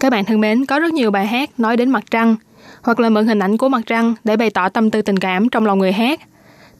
Các bạn thân mến, có rất nhiều bài hát nói đến mặt trăng, hoặc là mượn hình ảnh của mặt trăng để bày tỏ tâm tư tình cảm trong lòng người hát.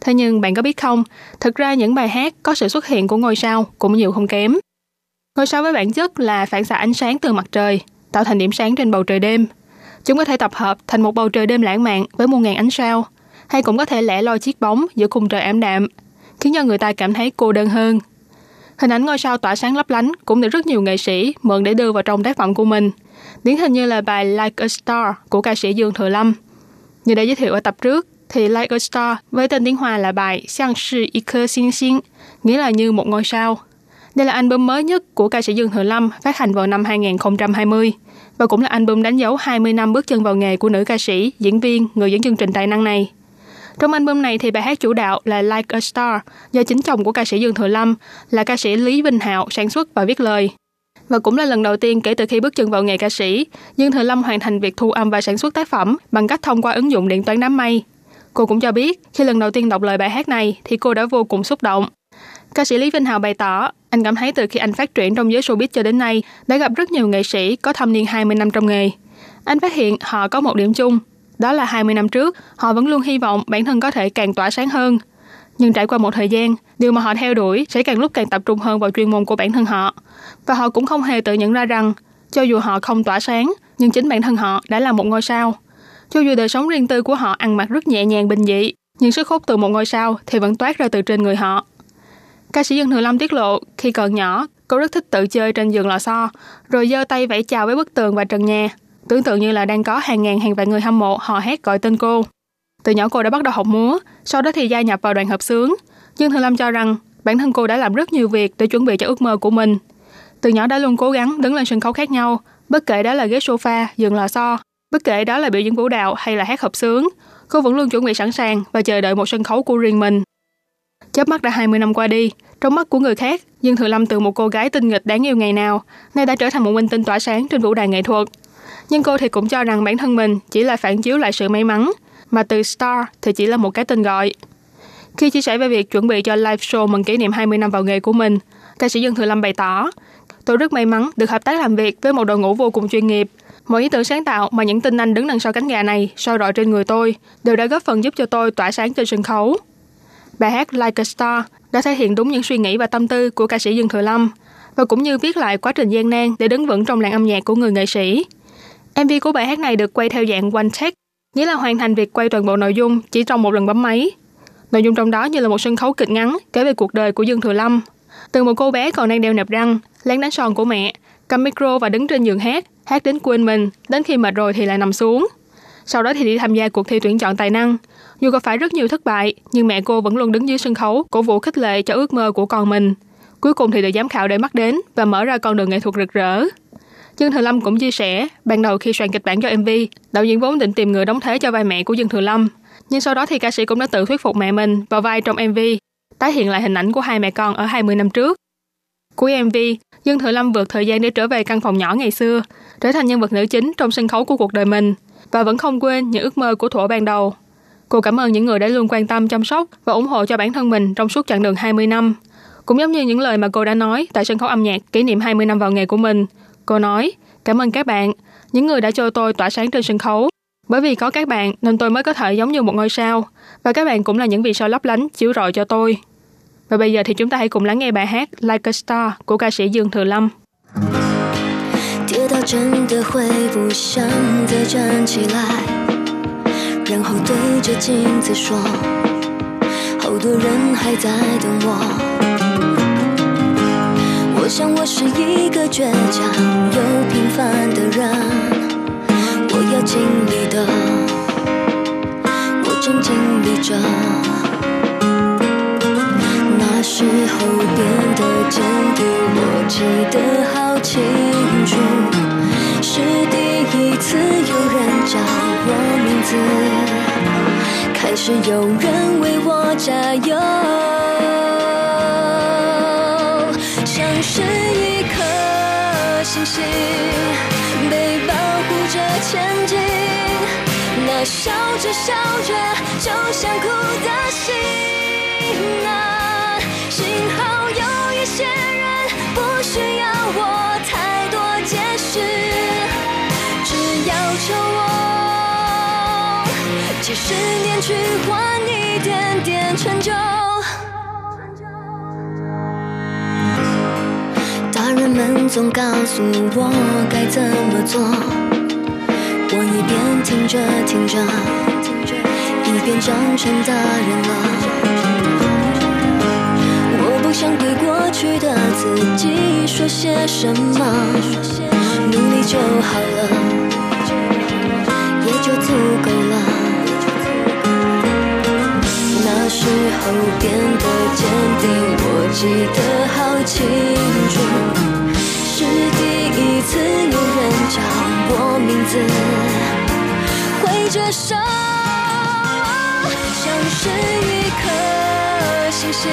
Thế nhưng bạn có biết không, thực ra những bài hát có sự xuất hiện của ngôi sao cũng nhiều không kém. Ngôi sao với bản chất là phản xạ ánh sáng từ mặt trời, tạo thành điểm sáng trên bầu trời đêm. Chúng có thể tập hợp thành một bầu trời đêm lãng mạn với muôn ngàn ánh sao, hay cũng có thể lẻ loi chiếc bóng giữa khung trời ảm đạm, khiến cho người ta cảm thấy cô đơn hơn. Hình ảnh ngôi sao tỏa sáng lấp lánh cũng được rất nhiều nghệ sĩ mượn để đưa vào trong tác phẩm của mình – điển hình như là bài Like a Star của ca sĩ Dương Thừa Lâm. Như đã giới thiệu ở tập trước, thì Like a Star với tên tiếng Hoa là bài Xiang Shi Y Cơ Xin Xin, nghĩa là như một ngôi sao. Đây là album mới nhất của ca sĩ Dương Thừa Lâm phát hành vào năm 2020 và cũng là album đánh dấu 20 năm bước chân vào nghề của nữ ca sĩ, diễn viên, người dẫn chương trình tài năng này. Trong album này thì bài hát chủ đạo là Like a Star do chính chồng của ca sĩ Dương Thừa Lâm là ca sĩ Lý Vinh Hạo sản xuất và viết lời. Và cũng là lần đầu tiên kể từ khi bước chân vào nghề ca sĩ, Dương Thừa Lâm hoàn thành việc thu âm và sản xuất tác phẩm bằng cách thông qua ứng dụng điện toán đám mây. Cô cũng cho biết, khi lần đầu tiên đọc lời bài hát này thì cô đã vô cùng xúc động. Ca sĩ Lý Vinh Hào bày tỏ, anh cảm thấy từ khi anh phát triển trong giới showbiz cho đến nay, đã gặp rất nhiều nghệ sĩ có thâm niên 20 năm trong nghề. Anh phát hiện họ có một điểm chung, đó là 20 năm trước, họ vẫn luôn hy vọng bản thân có thể càng tỏa sáng hơn. Nhưng trải qua một thời gian, điều mà họ theo đuổi sẽ càng lúc càng tập trung hơn vào chuyên môn của bản thân họ. Và họ cũng không hề tự nhận ra rằng, cho dù họ không tỏa sáng, nhưng chính bản thân họ đã là một ngôi sao. Cho dù đời sống riêng tư của họ ăn mặc rất nhẹ nhàng bình dị, nhưng sức hút từ một ngôi sao thì vẫn toát ra từ trên người họ. Ca sĩ Dương Thừa Lâm tiết lộ, khi còn nhỏ, cô rất thích tự chơi trên giường lò xo, rồi giơ tay vẫy chào với bức tường và trần nhà, tưởng tượng như là đang có hàng ngàn hàng vạn người hâm mộ hò hét gọi tên cô. Từ nhỏ cô đã bắt đầu học múa, sau đó thì gia nhập vào đoàn hợp xướng. Dương Thừa Lâm cho rằng bản thân cô đã làm rất nhiều việc để chuẩn bị cho ước mơ của mình. Từ nhỏ đã luôn cố gắng đứng lên sân khấu khác nhau, bất kể đó là ghế sofa, giường lò xo, bất kể đó là biểu diễn vũ đạo hay là hát hợp xướng, cô vẫn luôn chuẩn bị sẵn sàng và chờ đợi một sân khấu của riêng mình. Chớp mắt đã 20 năm qua đi, trong mắt của người khác, Dương Thừa Lâm từ một cô gái tinh nghịch đáng yêu ngày nào, nay đã trở thành một minh tinh tỏa sáng trên vũ đài nghệ thuật. Nhưng cô thì cũng cho rằng bản thân mình chỉ là phản chiếu lại sự may mắn, mà từ star thì chỉ là một cái tên gọi. Khi chia sẻ về việc chuẩn bị cho live show mừng kỷ niệm 20 năm vào nghề của mình, ca sĩ Dương Thừa Lâm bày tỏ, tôi rất may mắn được hợp tác làm việc với một đội ngũ vô cùng chuyên nghiệp. Mọi ý tưởng sáng tạo mà những tinh anh đứng đằng sau cánh gà này soi rọi trên người tôi đều đã góp phần giúp cho tôi tỏa sáng trên sân khấu. Bài hát Like a Star đã thể hiện đúng những suy nghĩ và tâm tư của ca sĩ Dương Thừa Lâm và cũng như viết lại quá trình gian nan để đứng vững trong làng âm nhạc của người nghệ sĩ. MV của bài hát này được quay theo dạng one take nghĩa là hoàn thành việc quay toàn bộ nội dung chỉ trong một lần bấm máy. Nội dung trong đó như là một sân khấu kịch ngắn kể về cuộc đời của Dương Thừa Lâm. Từ một cô bé còn đang đeo nẹp răng, lén đánh son của mẹ, cầm micro và đứng trên giường hát, hát đến quên mình, đến khi mệt rồi thì lại nằm xuống. Sau đó thì đi tham gia cuộc thi tuyển chọn tài năng. Dù có phải rất nhiều thất bại, nhưng mẹ cô vẫn luôn đứng dưới sân khấu, cổ vũ khích lệ cho ước mơ của con mình. Cuối cùng thì được giám khảo để mắt đến và mở ra con đường nghệ thuật rực rỡ. Dương Thừa Lâm cũng chia sẻ, ban đầu khi soạn kịch bản cho MV, đạo diễn vốn định tìm người đóng thế cho vai mẹ của Dương Thừa Lâm. Nhưng sau đó thì ca sĩ cũng đã tự thuyết phục mẹ mình vào vai trong MV, tái hiện lại hình ảnh của hai mẹ con ở 20 năm trước. Cuối MV, Dương Thừa Lâm vượt thời gian để trở về căn phòng nhỏ ngày xưa, trở thành nhân vật nữ chính trong sân khấu của cuộc đời mình và vẫn không quên những ước mơ của thuở ban đầu. Cô cảm ơn những người đã luôn quan tâm chăm sóc và ủng hộ cho bản thân mình trong suốt chặng đường 20 năm. Cũng giống như những lời mà cô đã nói tại sân khấu âm nhạc kỷ niệm 20 năm vào nghề của mình, Cô nói, cảm ơn các bạn, những người đã cho tôi tỏa sáng trên sân khấu. Bởi vì có các bạn nên tôi mới có thể giống như một ngôi sao. Và các bạn cũng là những vì sao lấp lánh chiếu rọi cho tôi. Và bây giờ thì chúng ta hãy cùng lắng nghe bài hát Like a Star của ca sĩ Dương Thừa Lâm. 跌倒真的会不想再站起来，然后对着镜子说，好多人还在等我。 我想我是一个倔强又平凡的人我要经历的我正经历着那时候变得坚定我记得好清楚是第一次有人叫我名字开始有人为我加油。心被保护着前进。那笑着笑着就想哭的心啊，幸好有一些人不需要我太多解释，只要求我几十年去换一点点成就。人们总告诉我该怎么做，我一边听着听着，一边长成大人了。我不想对过去的自己说些什么，努力就好了，也就足够了。那时候变得坚定，我记得好清子，挥着手，像是一颗星星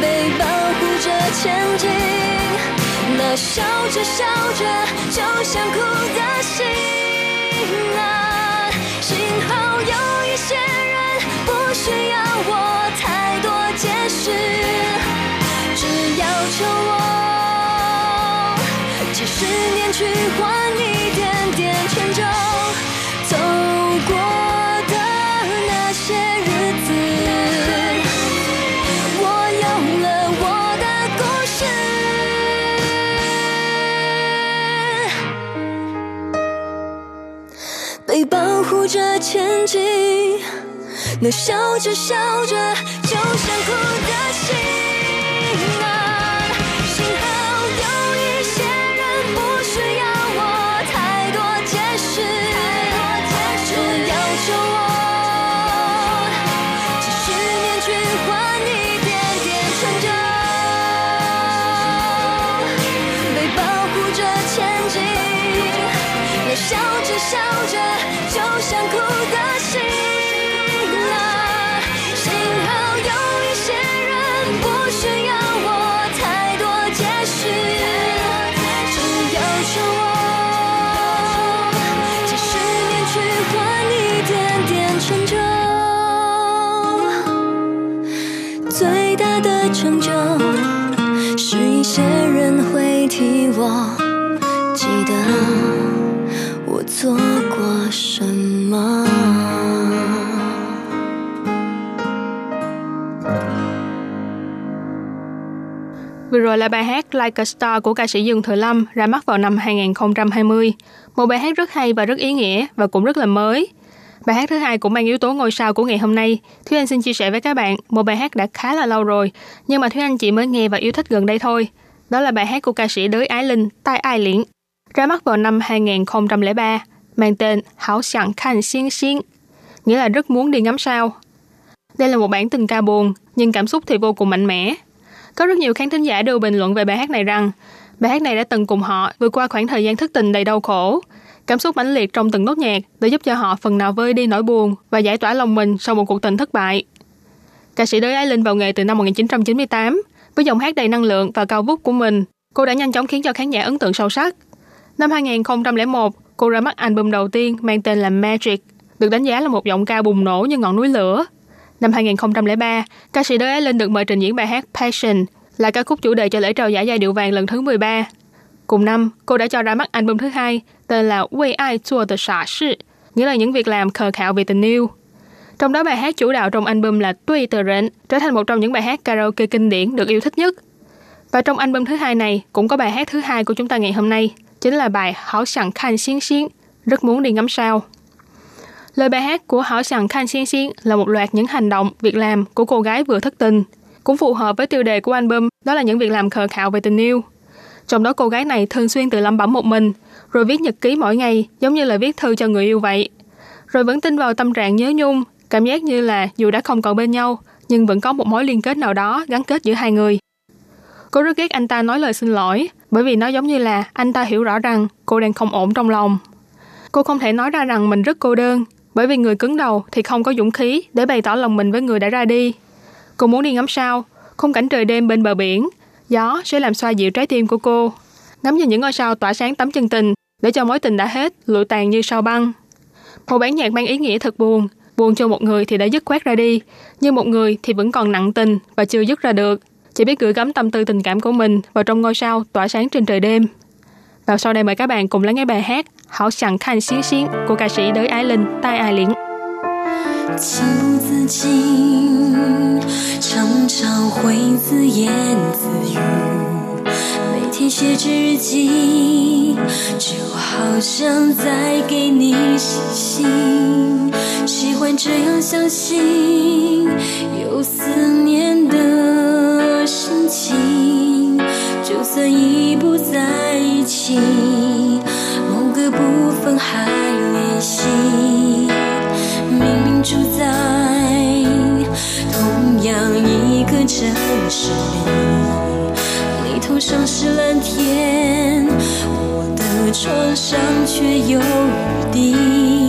被保护着前进，那笑着笑着就想哭的心啊，幸好有一些人。不需要我太多解释，只要求我那笑着笑着就想哭的心啊，幸好有一些人不需要我太多解释，只要求我几十年去换一点点成就，被保护着前进，那笑着笑着记得我做过什么。 Vừa rồi là bài hát Like a Star của ca sĩ Dương Thừa Lâm ra mắt vào năm 2020. Một bài hát rất hay và rất ý nghĩa và cũng rất là mới. Bài hát thứ hai cũng mang yếu tố ngôi sao của ngày hôm nay. Thúy Anh xin chia sẻ với các bạn một bài hát đã khá là lâu rồi, nhưng mà Thúy Anh chỉ mới nghe và yêu thích gần đây thôi. Đó là bài hát của ca sĩ đới Ái Linh, Tai Ai Liễn, ra mắt vào năm 2003, mang tên Hảo Sẵn Khanh Xiên Xiên, nghĩa là rất muốn đi ngắm sao. Đây là một bản tình ca buồn, nhưng cảm xúc thì vô cùng mạnh mẽ. Có rất nhiều khán thính giả đều bình luận về bài hát này rằng bài hát này đã từng cùng họ vượt qua khoảng thời gian thất tình đầy đau khổ. Cảm xúc mãnh liệt trong từng nốt nhạc đã giúp cho họ phần nào vơi đi nỗi buồn và giải tỏa lòng mình sau một cuộc tình thất bại. Ca sĩ đới Ái Linh vào nghề từ năm 1998 với giọng hát đầy năng lượng và cao vút của mình. Cô đã nhanh chóng khiến cho khán giả ấn tượng sâu sắc. Năm 2001, cô ra mắt album đầu tiên mang tên là Magic, được đánh giá là một giọng ca bùng nổ như ngọn núi lửa. Năm 2003, ca sĩ đới lên Linh được mời trình diễn bài hát Passion, là ca khúc chủ đề cho lễ trao giải giai điệu vàng lần thứ 13. Cùng năm, cô đã cho ra mắt album thứ hai tên là Way ai chua The xả sự, nghĩa là những việc làm khờ khạo về tình yêu. Trong đó bài hát chủ đạo trong album là Tuy tờ rệnh trở thành một trong những bài hát karaoke kinh điển được yêu thích nhất. Và trong album thứ hai này cũng có bài hát thứ hai của chúng ta ngày hôm nay, chính là bài Hảo sẵn khanh xiên xiên, rất muốn đi ngắm sao. Lời bài hát của Hảo sẵn khanh xiên xiên là một loạt những hành động, việc làm của cô gái vừa thất tình, cũng phù hợp với tiêu đề của album, đó là những việc làm khờ khạo về tình yêu. Trong đó cô gái này thường xuyên tự lẩm bẩm một mình, rồi viết nhật ký mỗi ngày, giống như là viết thư cho người yêu vậy. Rồi vẫn tin vào tâm trạng nhớ nhung, cảm giác như là dù đã không còn bên nhau, nhưng vẫn có một mối liên kết nào đó gắn kết giữa hai người. Cô rất ghét anh ta nói lời xin lỗi, bởi vì nó giống như là anh ta hiểu rõ rằng cô đang không ổn trong lòng. Cô không thể nói ra rằng mình rất cô đơn, bởi vì người cứng đầu thì không có dũng khí để bày tỏ lòng mình với người đã ra đi. Cô muốn đi ngắm sao, khung cảnh trời đêm bên bờ biển, gió sẽ làm xoa dịu trái tim của cô. Ngắm nhìn những ngôi sao tỏa sáng tấm chân tình để cho mối tình đã hết lụi tàn như sao băng. Một bản nhạc mang ý nghĩa thật buồn, buồn cho một người thì đã dứt khoát ra đi, nhưng một người thì vẫn còn nặng tình và chưa dứt ra được, chỉ biết gửi gắm tâm tư tình cảm của mình vào trong ngôi sao tỏa sáng trên trời đêm. Và sau đây mời các bạn cùng lắng nghe bài hát Hảo Sẵn Khăn Xíu Xíu của ca sĩ Đới Ái Linh, Tai Ai Liễn. 情不自禁，常常会自言自语。每天写着日记，就好像在给你写信。喜欢这样相信，有思念的 心情，就算已不在一起，某个部分还联系。明明住在同样一个城市里，你头上是蓝天，我的床上却有雨滴。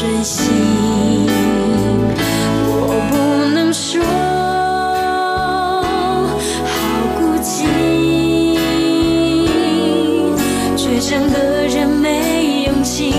真心。我不能说好孤寂，倔强的人没勇气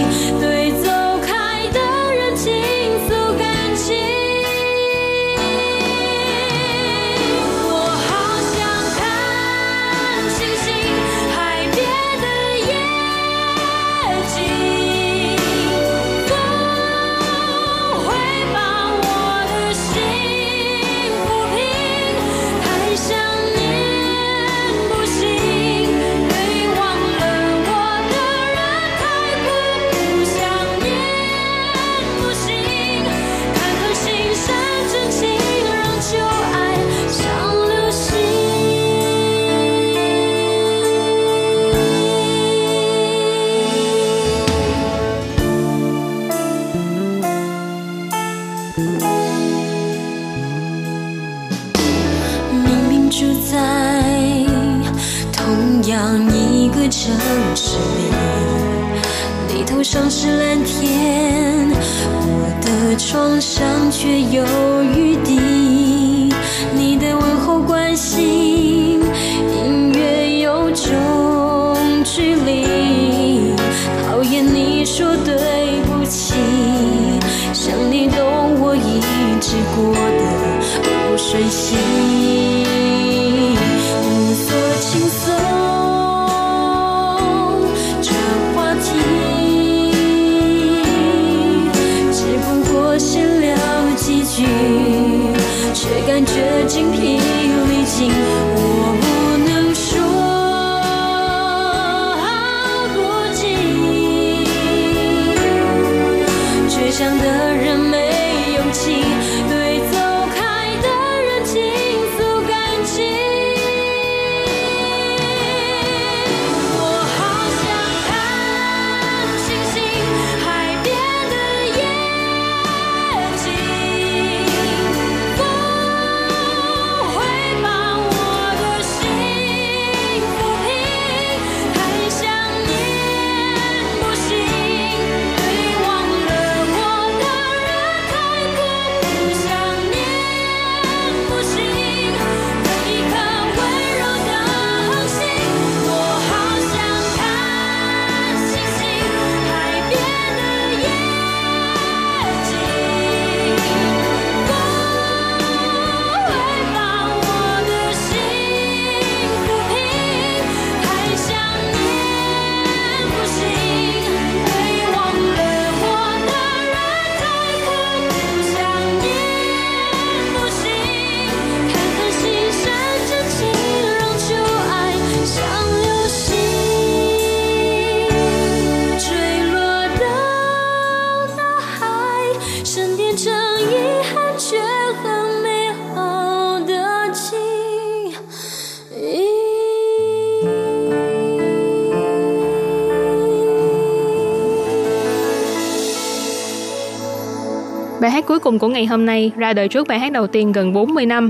cuối cùng của ngày hôm nay ra đời trước bài hát đầu tiên gần 40 năm,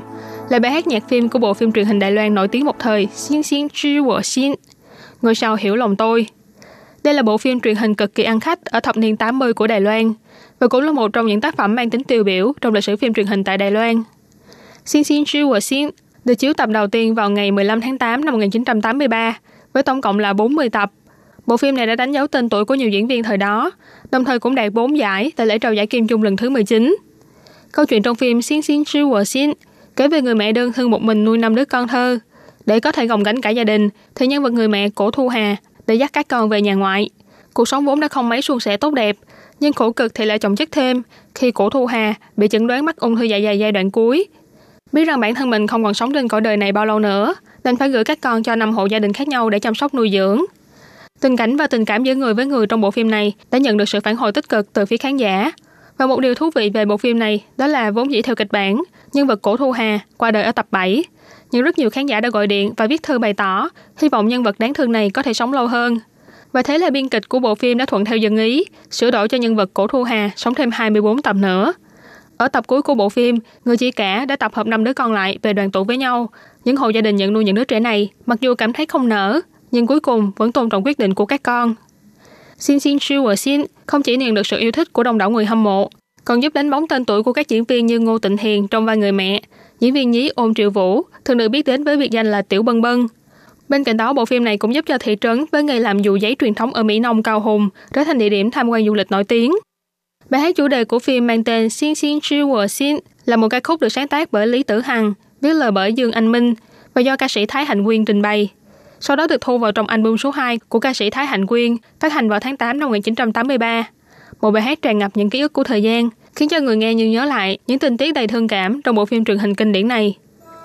là bài hát nhạc phim của bộ phim truyền hình Đài Loan nổi tiếng một thời Xin Xin Chi Wo Xin, Ngôi sao hiểu lòng tôi. Đây là bộ phim truyền hình cực kỳ ăn khách ở thập niên 80 của Đài Loan và cũng là một trong những tác phẩm mang tính tiêu biểu trong lịch sử phim truyền hình tại Đài Loan. Xin Xin Chi Wo Xin được chiếu tập đầu tiên vào ngày 15 tháng 8 năm 1983 với tổng cộng là 40 tập. Bộ phim này đã đánh dấu tên tuổi của nhiều diễn viên thời đó, đồng thời cũng đạt 4 giải tại lễ trao giải Kim Chung lần thứ 19. Câu chuyện trong phim Xin Xin Chứ Wo Xin kể về người mẹ đơn thân một mình nuôi năm đứa con thơ. Để có thể gồng gánh cả gia đình, thì nhân vật người mẹ Cổ Thu Hà để dắt các con về nhà ngoại. Cuộc sống vốn đã không mấy suôn sẻ tốt đẹp, nhưng khổ cực thì lại chồng chất thêm khi Cổ Thu Hà bị chẩn đoán mắc ung thư dạ dày giai đoạn cuối. Biết rằng bản thân mình không còn sống trên cõi đời này bao lâu nữa, nên phải gửi các con cho năm hộ gia đình khác nhau để chăm sóc nuôi dưỡng. Tình cảnh và tình cảm giữa người với người trong bộ phim này đã nhận được sự phản hồi tích cực từ phía khán giả. Và một điều thú vị về bộ phim này đó là vốn dĩ theo kịch bản, nhân vật Cổ Thu Hà qua đời ở tập 7. Nhưng rất nhiều khán giả đã gọi điện và viết thư bày tỏ hy vọng nhân vật đáng thương này có thể sống lâu hơn. Và thế là biên kịch của bộ phim đã thuận theo dân ý, sửa đổi cho nhân vật Cổ Thu Hà sống thêm 24 tập nữa. Ở tập cuối của bộ phim, người chị cả đã tập hợp năm đứa con lại về đoàn tụ với nhau. Những hộ gia đình nhận nuôi những đứa trẻ này, mặc dù cảm thấy không nở, nhưng cuối cùng vẫn tôn trọng quyết định của các con. Xin Xin Chiu và Xin không chỉ nhận được sự yêu thích của đông đảo người hâm mộ, còn giúp đánh bóng tên tuổi của các diễn viên như Ngô Tịnh Hiền trong vai người mẹ, diễn viên nhí Ôn Triệu Vũ thường được biết đến với biệt danh là Tiểu Bân Bân. Bên cạnh đó, bộ phim này cũng giúp cho thị trấn với nghề làm dù giấy truyền thống ở Mỹ Nông Cao Hùng trở thành địa điểm tham quan du lịch nổi tiếng. Bài hát chủ đề của phim mang tên Xin Xin Chiu Wo Xin là một ca khúc được sáng tác bởi Lý Tử Hằng, viết lời bởi Dương Anh Minh và do ca sĩ Thái Hạnh Quyên trình bày. Sau đó được thu vào trong album số 2 của ca sĩ Thái Hạnh Quyên, phát hành vào tháng 8 năm 1983. Một bài hát tràn ngập những ký ức của thời gian, khiến cho người nghe như nhớ lại những tình tiết đầy thương cảm trong bộ phim truyền hình kinh điển này.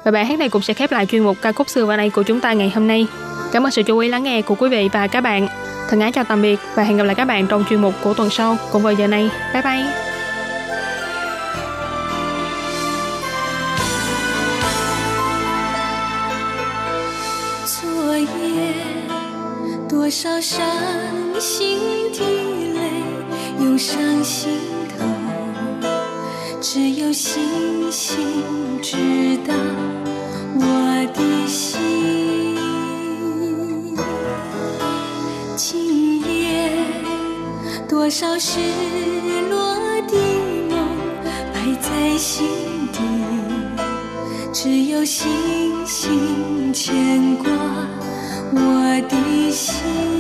Và bài hát này cũng sẽ khép lại chuyên mục ca khúc xưa và nay của chúng ta ngày hôm nay. Cảm ơn sự chú ý lắng nghe của quý vị và các bạn. Thân ái chào tạm biệt và hẹn gặp lại các bạn trong chuyên mục của tuần sau cùng vào giờ này. Bye bye! 多少伤心的泪涌上心头，只有星星知道我的心。今夜，多少失落的梦埋在心底。只有星星牵挂我的心，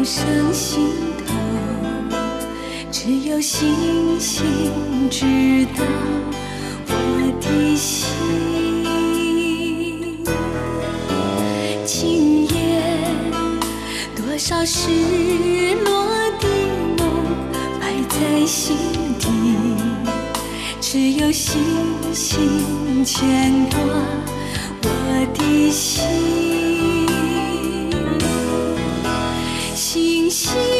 涌上心头，只有星星知道我的心。今夜，多少失落的梦埋在心底。只有星星牵挂我的心，情